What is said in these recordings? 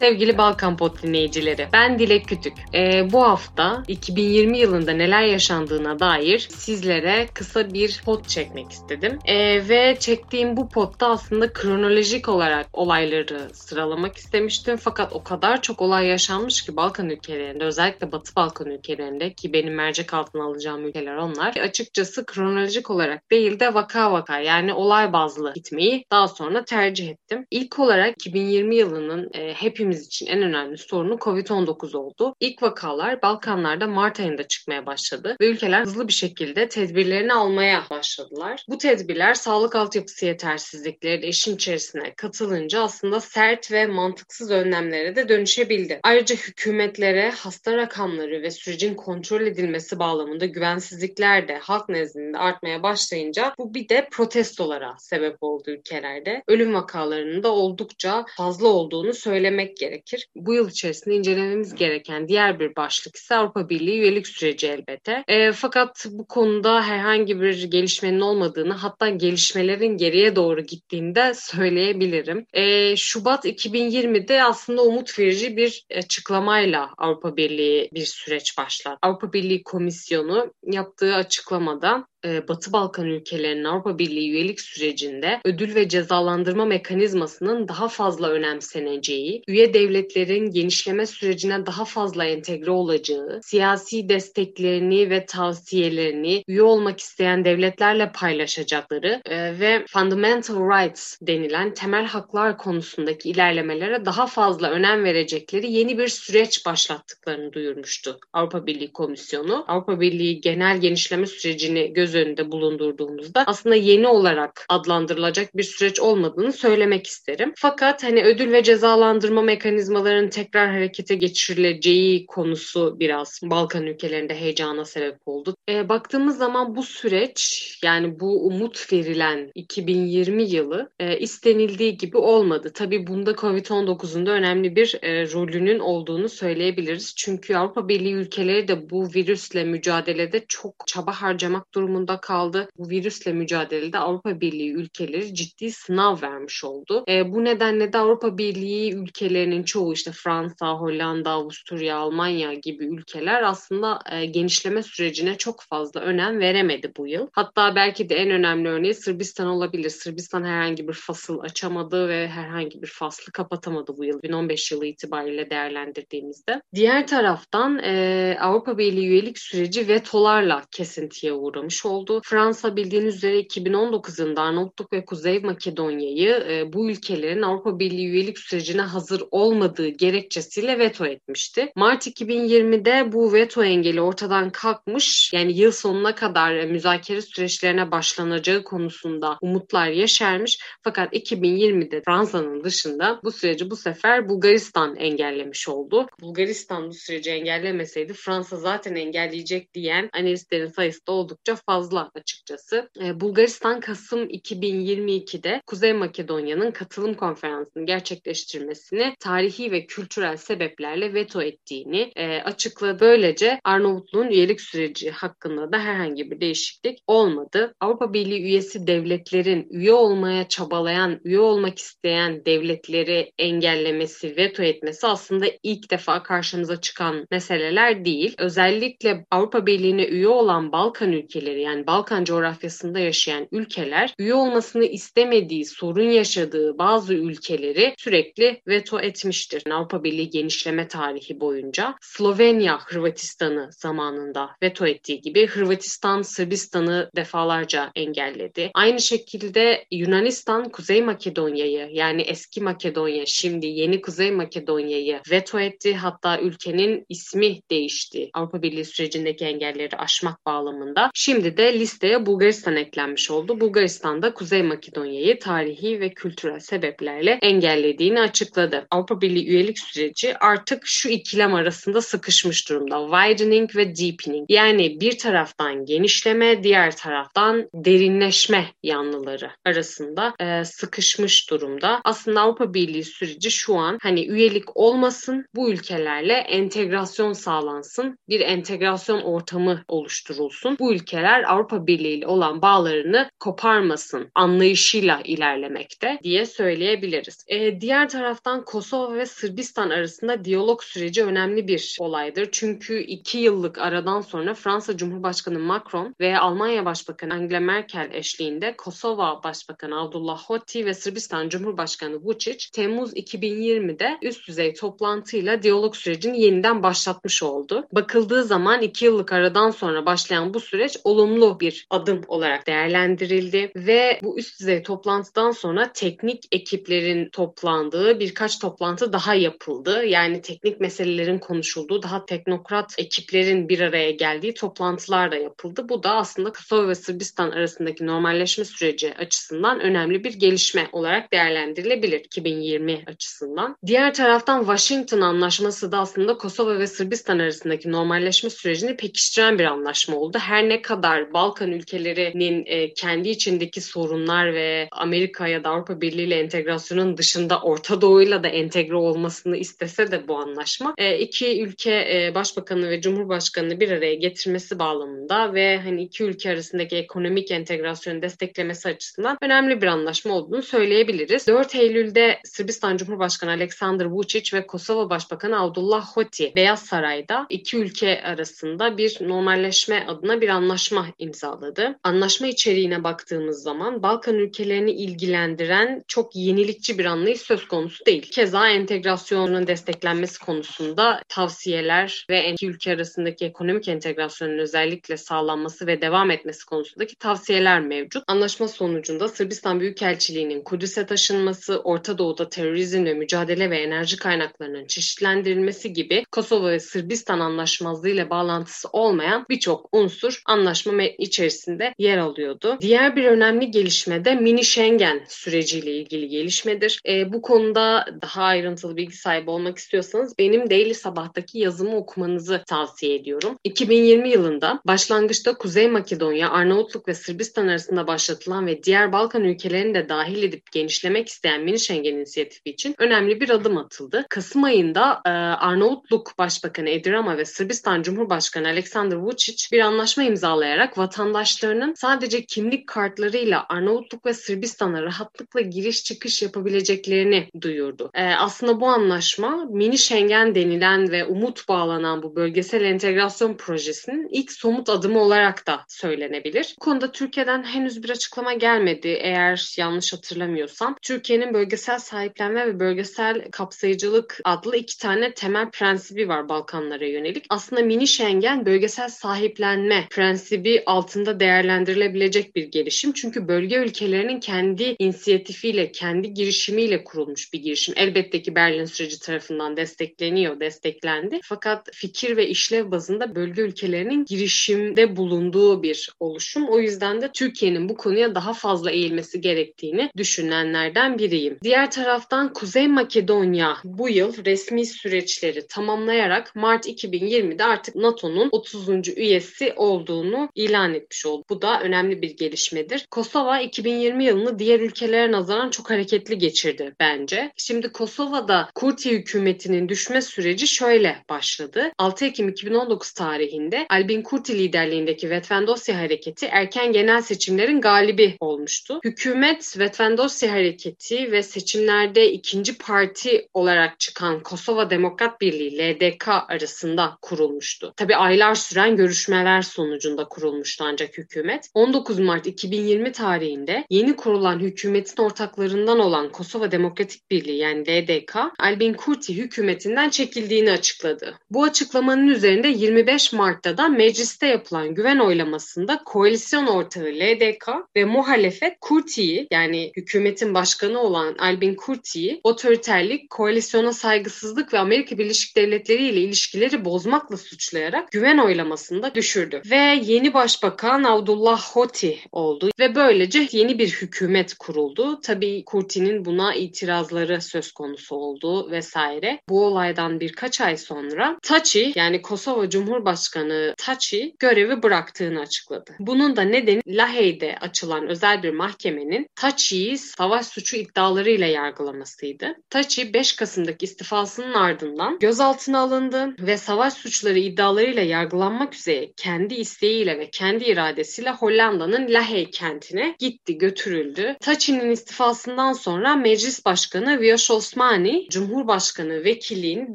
Sevgili Balkan Pod dinleyicileri, ben Dilek Kütük. Ee, bu hafta 2020 yılında neler yaşandığına dair sizlere kısa bir pod çekmek istedim. Ee, ve çektiğim bu podda aslında kronolojik olarak olayları sıralamak istemiştim. Fakat o kadar çok olay yaşanmış ki Balkan ülkelerinde, özellikle Batı Balkan ülkelerinde ki benim mercek altına alacağım ülkeler onlar. Açıkçası kronolojik olarak değil de vaka vaka yani olay bazlı gitmeyi daha sonra tercih ettim. İlk olarak 2020 yılının e, hepimiz için en önemli sorunu COVID-19 oldu. İlk vakalar Balkanlarda Mart ayında çıkmaya başladı ve ülkeler hızlı bir şekilde tedbirlerini almaya başladılar. Bu tedbirler sağlık altyapısı yetersizlikleri de işin içerisine katılınca aslında sert ve mantıksız önlemlere de dönüşebildi. Ayrıca hükümetlere hasta rakamları ve sürecin kontrol edilmesi bağlamında güvensizlikler de halk nezdinde artmaya başlayınca bu bir de protestolara sebep oldu ülkelerde. Ölüm vakalarının da oldukça fazla olduğunu söylemek gerekir. Bu yıl içerisinde incelememiz gereken diğer bir başlık ise Avrupa Birliği üyelik süreci elbette. E, fakat bu konuda herhangi bir gelişmenin olmadığını hatta gelişmelerin geriye doğru gittiğini de söyleyebilirim. E, Şubat 2020'de aslında umut verici bir açıklamayla Avrupa Birliği bir süreç başlattı. Avrupa Birliği Komisyonu yaptığı açıklamada e, Batı Balkan ülkelerinin Avrupa Birliği üyelik sürecinde ödül ve cezalandırma mekanizmasının daha fazla önemseneceği, üye devletlerin genişleme sürecine daha fazla entegre olacağı, siyasi desteklerini ve tavsiyelerini üye olmak isteyen devletlerle paylaşacakları e, ve fundamental rights denilen temel haklar konusundaki ilerlemelere daha fazla önem verecekleri yeni bir süreç başlattıklarını duyurmuştu Avrupa Birliği Komisyonu. Avrupa Birliği genel genişleme sürecini göz önünde bulundurduğumuzda aslında yeni olarak adlandırılacak bir süreç olmadığını söylemek isterim. Fakat hani ödül ve cezalandırma mekanizmalarının tekrar harekete geçirileceği konusu biraz Balkan ülkelerinde heyecana sebep oldu. E, baktığımız zaman bu süreç yani bu umut verilen 2020 yılı e, istenildiği gibi olmadı. Tabii bunda Covid-19'un da önemli bir e, rolünün olduğunu söyleyebiliriz. Çünkü Avrupa Birliği ülkeleri de bu virüsle mücadelede çok çaba harcamak durumunda durumunda kaldı. Bu virüsle mücadelede Avrupa Birliği ülkeleri ciddi sınav vermiş oldu. E, bu nedenle de Avrupa Birliği ülkelerinin çoğu işte Fransa, Hollanda, Avusturya, Almanya gibi ülkeler aslında e, genişleme sürecine çok fazla önem veremedi bu yıl. Hatta belki de en önemli örneği Sırbistan olabilir. Sırbistan herhangi bir fasıl açamadı ve herhangi bir faslı kapatamadı bu yıl 2015 yılı itibariyle değerlendirdiğimizde. Diğer taraftan e, Avrupa Birliği üyelik süreci vetolarla kesintiye uğramış oldu. Fransa bildiğiniz üzere 2019 yılında Arnavutluk ve Kuzey Makedonya'yı e, bu ülkelerin Avrupa Birliği üyelik sürecine hazır olmadığı gerekçesiyle veto etmişti. Mart 2020'de bu veto engeli ortadan kalkmış. Yani yıl sonuna kadar e, müzakere süreçlerine başlanacağı konusunda umutlar yeşermiş. Fakat 2020'de Fransa'nın dışında bu süreci bu sefer Bulgaristan engellemiş oldu. Bulgaristan bu süreci engellemeseydi Fransa zaten engelleyecek diyen analistlerin sayısı da oldukça fazla fazla açıkçası. E, Bulgaristan Kasım 2022'de Kuzey Makedonya'nın katılım konferansını gerçekleştirmesini tarihi ve kültürel sebeplerle veto ettiğini e, açıkladı. Böylece Arnavutluğun üyelik süreci hakkında da herhangi bir değişiklik olmadı. Avrupa Birliği üyesi devletlerin üye olmaya çabalayan, üye olmak isteyen devletleri engellemesi, veto etmesi aslında ilk defa karşımıza çıkan meseleler değil. Özellikle Avrupa Birliği'ne üye olan Balkan ülkeleri yani Balkan coğrafyasında yaşayan ülkeler üye olmasını istemediği, sorun yaşadığı bazı ülkeleri sürekli veto etmiştir. Avrupa Birliği genişleme tarihi boyunca Slovenya Hırvatistan'ı zamanında veto ettiği gibi Hırvatistan Sırbistan'ı defalarca engelledi. Aynı şekilde Yunanistan Kuzey Makedonya'yı yani eski Makedonya şimdi yeni Kuzey Makedonya'yı veto etti. Hatta ülkenin ismi değişti. Avrupa Birliği sürecindeki engelleri aşmak bağlamında. Şimdi de listeye Bulgaristan eklenmiş oldu. Bulgaristan da Kuzey Makedonya'yı tarihi ve kültürel sebeplerle engellediğini açıkladı. Avrupa Birliği üyelik süreci artık şu ikilem arasında sıkışmış durumda. Widening ve deepening. Yani bir taraftan genişleme, diğer taraftan derinleşme yanlıları arasında e, sıkışmış durumda. Aslında Avrupa Birliği süreci şu an hani üyelik olmasın, bu ülkelerle entegrasyon sağlansın, bir entegrasyon ortamı oluşturulsun. Bu ülkeler Avrupa Birliği ile olan bağlarını koparmasın anlayışıyla ilerlemekte diye söyleyebiliriz. E, diğer taraftan Kosova ve Sırbistan arasında diyalog süreci önemli bir olaydır. Çünkü iki yıllık aradan sonra Fransa Cumhurbaşkanı Macron ve Almanya Başbakanı Angela Merkel eşliğinde Kosova Başbakanı Abdullah Hoti ve Sırbistan Cumhurbaşkanı Vučić Temmuz 2020'de üst düzey toplantıyla diyalog sürecini yeniden başlatmış oldu. Bakıldığı zaman iki yıllık aradan sonra başlayan bu süreç olumlu bir adım olarak değerlendirildi ve bu üst düzey toplantıdan sonra teknik ekiplerin toplandığı birkaç toplantı daha yapıldı. Yani teknik meselelerin konuşulduğu, daha teknokrat ekiplerin bir araya geldiği toplantılar da yapıldı. Bu da aslında Kosova ve Sırbistan arasındaki normalleşme süreci açısından önemli bir gelişme olarak değerlendirilebilir 2020 açısından. Diğer taraftan Washington Anlaşması da aslında Kosova ve Sırbistan arasındaki normalleşme sürecini pekiştiren bir anlaşma oldu. Her ne kadar Balkan ülkelerinin e, kendi içindeki sorunlar ve Amerika ya da Avrupa Birliği ile entegrasyonun dışında Orta Doğu'yla da entegre olmasını istese de bu anlaşma e, iki ülke e, başbakanı ve cumhurbaşkanını bir araya getirmesi bağlamında ve hani iki ülke arasındaki ekonomik entegrasyonu desteklemesi açısından önemli bir anlaşma olduğunu söyleyebiliriz. 4 Eylül'de Sırbistan Cumhurbaşkanı Aleksandar Vučić ve Kosova Başbakanı Abdullah Hoti Beyaz Saray'da iki ülke arasında bir normalleşme adına bir anlaşma imzaladı. Anlaşma içeriğine baktığımız zaman Balkan ülkelerini ilgilendiren çok yenilikçi bir anlayış söz konusu değil. Keza entegrasyonun desteklenmesi konusunda tavsiyeler ve iki ülke arasındaki ekonomik entegrasyonun özellikle sağlanması ve devam etmesi konusundaki tavsiyeler mevcut. Anlaşma sonucunda Sırbistan Büyükelçiliği'nin Kudüs'e taşınması, Orta Doğu'da terörizmle mücadele ve enerji kaynaklarının çeşitlendirilmesi gibi Kosova ve Sırbistan anlaşmazlığı ile bağlantısı olmayan birçok unsur anlaşma içerisinde yer alıyordu. Diğer bir önemli gelişme de mini Schengen süreciyle ilgili gelişmedir. E, bu konuda daha ayrıntılı bilgi sahibi olmak istiyorsanız benim Daily Sabah'taki yazımı okumanızı tavsiye ediyorum. 2020 yılında başlangıçta Kuzey Makedonya, Arnavutluk ve Sırbistan arasında başlatılan ve diğer Balkan ülkelerini de dahil edip genişlemek isteyen mini Schengen inisiyatifi için önemli bir adım atıldı. Kasım ayında e, Arnavutluk Başbakanı Edi Rama ve Sırbistan Cumhurbaşkanı Aleksandar Vučić bir anlaşma imzalayarak vatandaşlarının sadece kimlik kartlarıyla Arnavutluk ve Sırbistan'a rahatlıkla giriş çıkış yapabileceklerini duyurdu. E, aslında bu anlaşma mini Schengen denilen ve umut bağlanan bu bölgesel entegrasyon projesinin ilk somut adımı olarak da söylenebilir. Bu konuda Türkiye'den henüz bir açıklama gelmedi eğer yanlış hatırlamıyorsam. Türkiye'nin bölgesel sahiplenme ve bölgesel kapsayıcılık adlı iki tane temel prensibi var Balkanlara yönelik. Aslında mini Schengen bölgesel sahiplenme prensibi altında değerlendirilebilecek bir gelişim. Çünkü bölge ülkelerinin kendi inisiyatifiyle, kendi girişimiyle kurulmuş bir girişim. Elbette ki Berlin süreci tarafından destekleniyor, desteklendi. Fakat fikir ve işlev bazında bölge ülkelerinin girişimde bulunduğu bir oluşum. O yüzden de Türkiye'nin bu konuya daha fazla eğilmesi gerektiğini düşünenlerden biriyim. Diğer taraftan Kuzey Makedonya bu yıl resmi süreçleri tamamlayarak Mart 2020'de artık NATO'nun 30. üyesi olduğunu ilan etmiş oldu. Bu da önemli bir gelişmedir. Kosova 2020 yılını diğer ülkelere nazaran çok hareketli geçirdi bence. Şimdi Kosova'da Kurti hükümetinin düşme süreci şöyle başladı. 6 Ekim 2019 tarihinde Albin Kurti liderliğindeki Vetvendosya Hareketi erken genel seçimlerin galibi olmuştu. Hükümet Vetvendosya Hareketi ve seçimlerde ikinci parti olarak çıkan Kosova Demokrat Birliği LDK arasında kurulmuştu. Tabi aylar süren görüşmeler sonucunda kurulmuştu ancak hükümet. 19 Mart 2020 tarihinde yeni kurulan hükümetin ortaklarından olan Kosova Demokratik Birliği yani LDK, Albin Kurti hükümetinden çekildiğini açıkladı. Bu açıklamanın üzerinde 25 Mart'ta da mecliste yapılan güven oylamasında koalisyon ortağı LDK ve muhalefet Kurti'yi yani hükümetin başkanı olan Albin Kurti'yi otoriterlik, koalisyona saygısızlık ve Amerika Birleşik Devletleri ile ilişkileri bozmakla suçlayarak güven oylamasında düşürdü. Ve yeni başbakan Abdullah Hoti oldu ve böylece yeni bir hükümet kuruldu. Tabii Kurti'nin buna itirazları söz konusu oldu vesaire. Bu olaydan birkaç ay sonra Taçi yani Kosova Cumhurbaşkanı Taçi görevi bıraktığını açıkladı. Bunun da nedeni Lahey'de açılan özel bir mahkemenin Taçi'yi savaş suçu iddialarıyla yargılamasıydı. Taçi 5 Kasım'daki istifasının ardından gözaltına alındı ve savaş suçları iddialarıyla yargılanmak üzere kendi isteğiyle ve kendi iradesiyle Hollanda'nın Lahey kentine gitti, götürüldü. Taçi'nin istifasından sonra Meclis Başkanı Viyoş Osmani, Cumhurbaşkanı vekilliğini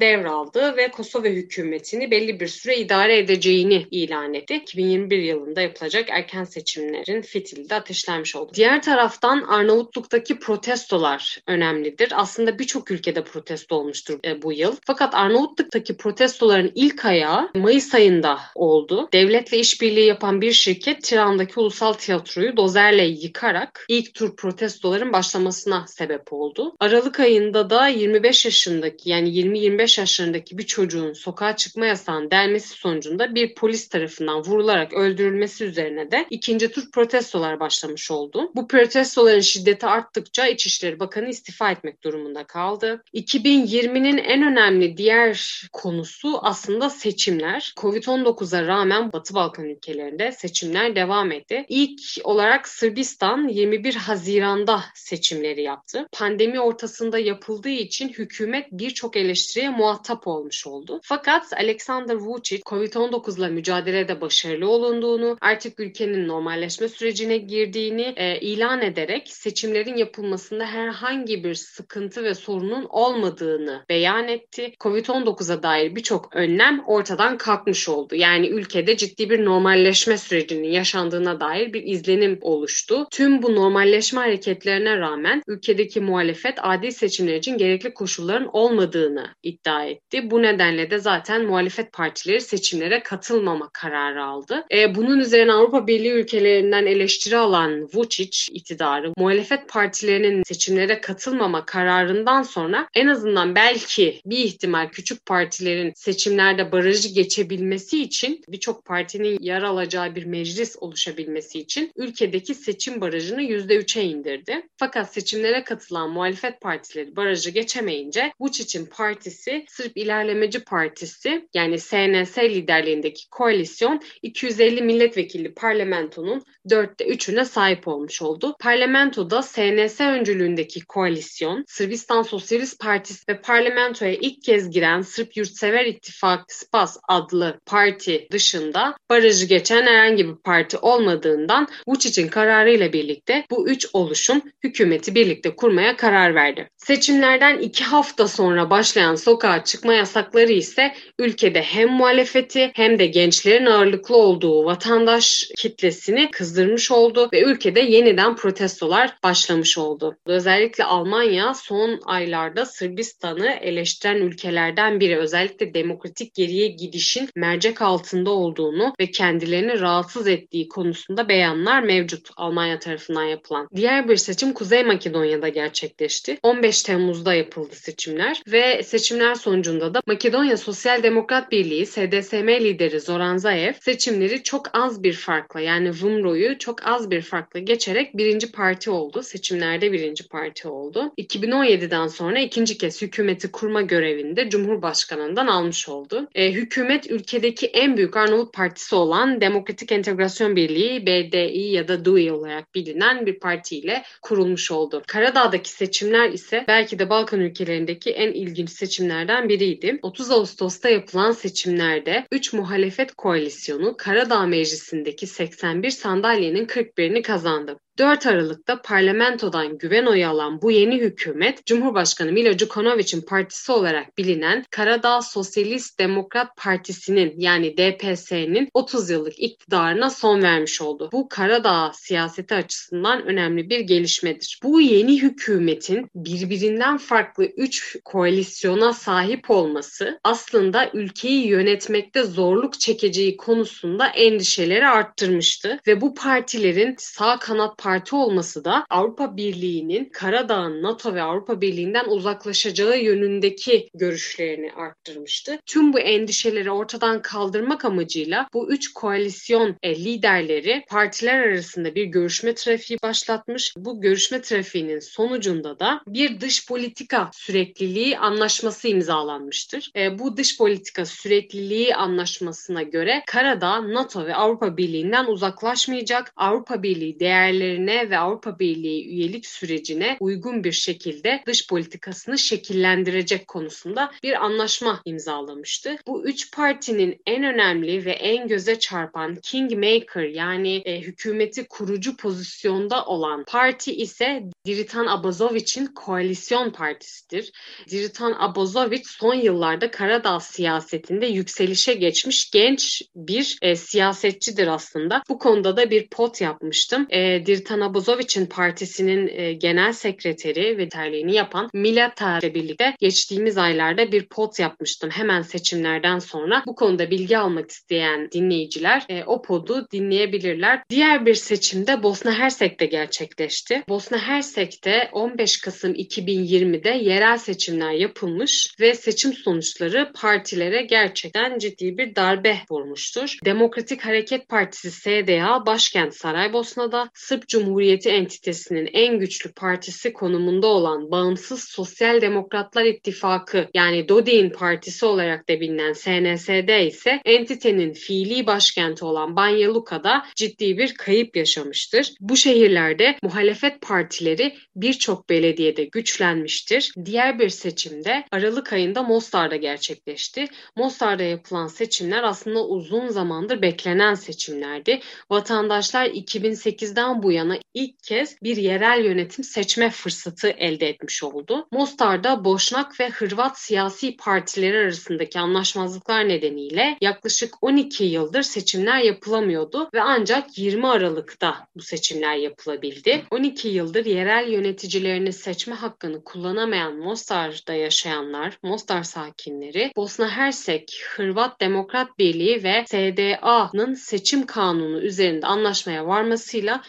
devraldı ve Kosova hükümetini belli bir süre idare edeceğini ilan etti. 2021 yılında yapılacak erken seçimlerin fitili de ateşlenmiş oldu. Diğer taraftan Arnavutluk'taki protestolar önemlidir. Aslında birçok ülkede protesto olmuştur e, bu yıl. Fakat Arnavutluk'taki protestoların ilk ayağı Mayıs ayında oldu. Devletle işbirliği yapan bir şirket Tiran'daki ulusal tiyatroyu dozerle yıkarak ilk tur protestoların başlamasına sebep oldu. Aralık ayında da 25 yaşındaki yani 20-25 yaşlarındaki bir çocuğun sokağa çıkma yasağının delmesi sonucunda bir polis tarafından vurularak öldürülmesi üzerine de ikinci tur protestolar başlamış oldu. Bu protestoların şiddeti arttıkça İçişleri Bakanı istifa etmek durumunda kaldı. 2020'nin en önemli diğer konusu aslında seçimler. Covid-19'a rağmen Batı Balkan ülkelerinde seçimler devam etti. İlk olarak Sırbistan 21 Haziran'da seçimleri yaptı. Pandemi ortasında yapıldığı için hükümet birçok eleştiriye muhatap olmuş oldu. Fakat Alexander Vučić Covid-19 ile mücadelede başarılı olunduğunu, artık ülkenin normalleşme sürecine girdiğini e, ilan ederek seçimlerin yapılmasında herhangi bir sıkıntı ve sorunun olmadığını beyan etti. Covid-19'a dair birçok önlem ortadan kalkmış oldu. Yani ülkede ciddi bir normalleşme sürecinin yaşandığına dair bir izlenim oluştu. Tüm bu normalleşme hareketlerine rağmen ülkedeki muhalefet adil seçimler için gerekli koşulların olmadığını iddia etti. Bu nedenle de zaten muhalefet partileri seçimlere katılmama kararı aldı. E, bunun üzerine Avrupa Birliği ülkelerinden eleştiri alan Vučić iktidarı muhalefet partilerinin seçimlere katılmama kararından sonra en azından belki bir ihtimal küçük partilerin seçimlerde barajı geçebilmesi için birçok partinin yer alacağı bir meclis oluşabilmesi için ülkedeki seçim barajını %3'e indirdi. Fakat seçimlere katılan muhalefet partileri barajı geçemeyince Vučić'in partisi Sırp İlerlemeci Partisi yani SNS liderliğindeki koalisyon 250 milletvekili parlamentonun dörtte üçüne sahip olmuş oldu. Parlamentoda SNS öncülüğündeki koalisyon, Sırbistan Sosyalist Partisi ve parlamentoya ilk kez giren Sırp Yurtsever İttifak SPAS adlı parti dışında barajı geçen herhangi bir parti olmadığından Vučić'in kararıyla birlikte bu üç oluşum hükümeti birlikte kurmaya karar verdi. Seçimlerden iki hafta sonra başlayan sokağa çıkma yasakları ise ülkede hem muhalefeti hem de gençlerin ağırlıklı olduğu vatandaş kitlesini kızdırmış oldu ve ülkede yeniden protestolar başlamış oldu. Özellikle Almanya son aylarda Sırbistan'ı eleştiren ülkelerden biri. Özellikle demokratik geriye gidişin mercek altında olduğunu ve kendilerini rahatsız ettiği konusunda beyanlar mevcut Almanya tarafından yapılan. Diğer bir seçim Kuzey Makedonya'da gerçekleşti. 15 Temmuz'da yapıldı seçimler ve seçimler sonucunda da Makedonya Sosyal Demokrat Birliği SDSM lideri Zoran Zaev seçimleri çok az bir farkla yani Vumro'yu çok az bir farkla geçerek birinci parti oldu. Seçimlerde birinci parti oldu. 2017'den sonra ikinci kez hükümeti kurma görevini de Cumhurbaşkanı'ndan almış oldu. E, hükümet ülkedeki en büyük Arnavut partisi olan Demokratik Entegrasyon Birliği BDI ya da DUI olarak bilinen bir partiyle kurulmuş oldu. Karadağ'daki seçimler ise belki de Balkan ülkelerindeki en ilginç seçimlerden biriydi. 30 Ağustos'ta yapılan seçimlerde 3 muhalefet koalisyonu Karadağ Meclisi'ndeki 81 sandalyenin 41'ini kazandı. 4 Aralık'ta parlamentodan güven oyu alan bu yeni hükümet, Cumhurbaşkanı Milo Djukonovic'in partisi olarak bilinen Karadağ Sosyalist Demokrat Partisi'nin yani DPS'nin 30 yıllık iktidarına son vermiş oldu. Bu Karadağ siyaseti açısından önemli bir gelişmedir. Bu yeni hükümetin birbirinden farklı 3 koalisyona sahip olması aslında ülkeyi yönetmekte zorluk çekeceği konusunda endişeleri arttırmıştı ve bu partilerin sağ kanat parti olması da Avrupa Birliği'nin Karadağ'ın NATO ve Avrupa Birliği'nden uzaklaşacağı yönündeki görüşlerini arttırmıştı. Tüm bu endişeleri ortadan kaldırmak amacıyla bu üç koalisyon e, liderleri partiler arasında bir görüşme trafiği başlatmış. Bu görüşme trafiğinin sonucunda da bir dış politika sürekliliği anlaşması imzalanmıştır. E, bu dış politika sürekliliği anlaşmasına göre Karadağ NATO ve Avrupa Birliği'nden uzaklaşmayacak, Avrupa Birliği değerleri hedeflerine ve Avrupa Birliği üyelik sürecine uygun bir şekilde dış politikasını şekillendirecek konusunda bir anlaşma imzalamıştı. Bu üç partinin en önemli ve en göze çarpan kingmaker yani e, hükümeti kurucu pozisyonda olan parti ise Diritan Abazovic'in koalisyon partisidir. Diritan Abazovic son yıllarda Karadağ siyasetinde yükselişe geçmiş genç bir e, siyasetçidir aslında. Bu konuda da bir pot yapmıştım. E, Diritan Abazovic'in partisinin e, genel sekreteri ve terliğini yapan Milata ile birlikte geçtiğimiz aylarda bir pot yapmıştım hemen seçimlerden sonra. Bu konuda bilgi almak isteyen dinleyiciler e, o podu dinleyebilirler. Diğer bir seçimde Bosna Hersek'te gerçekleşti. Bosna Hersek'te 15 Kasım 2020'de yerel seçimler yapılmış ve seçim sonuçları partilere gerçekten ciddi bir darbe vurmuştur. Demokratik Hareket Partisi SDA başkent Saraybosna'da Sırp Cumhuriyeti entitesinin en güçlü partisi konumunda olan Bağımsız Sosyal Demokratlar İttifakı yani Dodik'in partisi olarak da bilinen SNSD ise entitenin fiili başkenti olan Banja Luka'da ciddi bir kayıp yaşamıştır. Bu şehirlerde muhalefet partileri birçok belediyede güçlenmiştir. Diğer bir seçimde Aralık ayında Mostar'da gerçekleşti. Mostar'da yapılan seçimler aslında uzun zamandır beklenen seçimlerdi. Vatandaşlar 2008'den bu yana ilk kez bir yerel yönetim seçme fırsatı elde etmiş oldu. Mostar'da Boşnak ve Hırvat siyasi partileri arasındaki anlaşmazlıklar nedeniyle yaklaşık 12 yıldır seçimler yapılamıyordu ve ancak 20 Aralık'ta bu seçimler yapılabildi. 12 yıldır yerel yöneticilerini seçme hakkını kullanamayan Mostar'da yaşayanlar, Mostar sakinleri, Bosna Hersek, Hırvat Demokrat Birliği ve SDA'nın seçim kanunu üzerinde anlaşmaya varmasıyla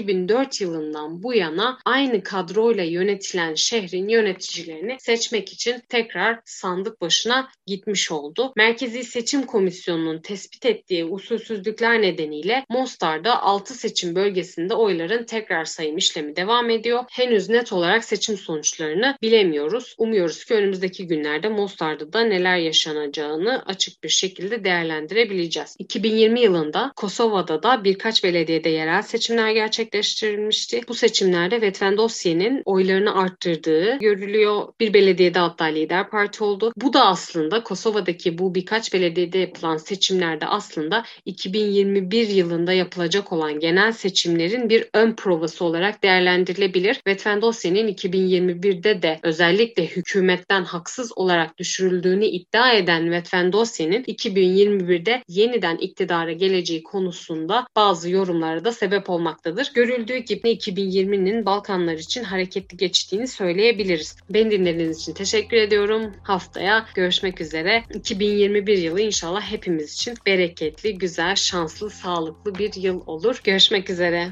2004 yılından bu yana aynı kadroyla yönetilen şehrin yöneticilerini seçmek için tekrar sandık başına gitmiş oldu. Merkezi Seçim Komisyonu'nun tespit ettiği usulsüzlükler nedeniyle Mostar'da 6 seçim bölgesinde oyların tekrar sayım işlemi devam ediyor. Henüz net olarak seçim sonuçlarını bilemiyoruz. Umuyoruz ki önümüzdeki günlerde Mostar'da da neler yaşanacağını açık bir şekilde değerlendirebileceğiz. 2020 yılında Kosova'da da birkaç belediyede yerel seçimler gerçekleştirilmişti. Bu seçimlerde Vetvendosya'nın oylarını arttırdığı görülüyor. Bir belediyede hatta lider parti oldu. Bu da aslında Kosova'daki bu birkaç belediyede yapılan seçimlerde aslında 2021 yılında yapılacak olan genel seçimlerin bir ön provası olarak değerlendirilebilir. Vetvendosya'nın 2021'de de özellikle hükümetten haksız olarak düşürüldüğünü iddia eden Vetvendosya'nın 2021'de yeniden iktidara geleceği konusunda bazı yorumlara da sebep olmaktadır. Görüldüğü gibi 2020'nin Balkanlar için hareketli geçtiğini söyleyebiliriz. Beni dinlediğiniz için teşekkür ediyorum. Haftaya görüşmek üzere. 2021 yılı inşallah hepimiz için bereketli, güzel, şanslı, sağlıklı bir yıl olur. Görüşmek üzere.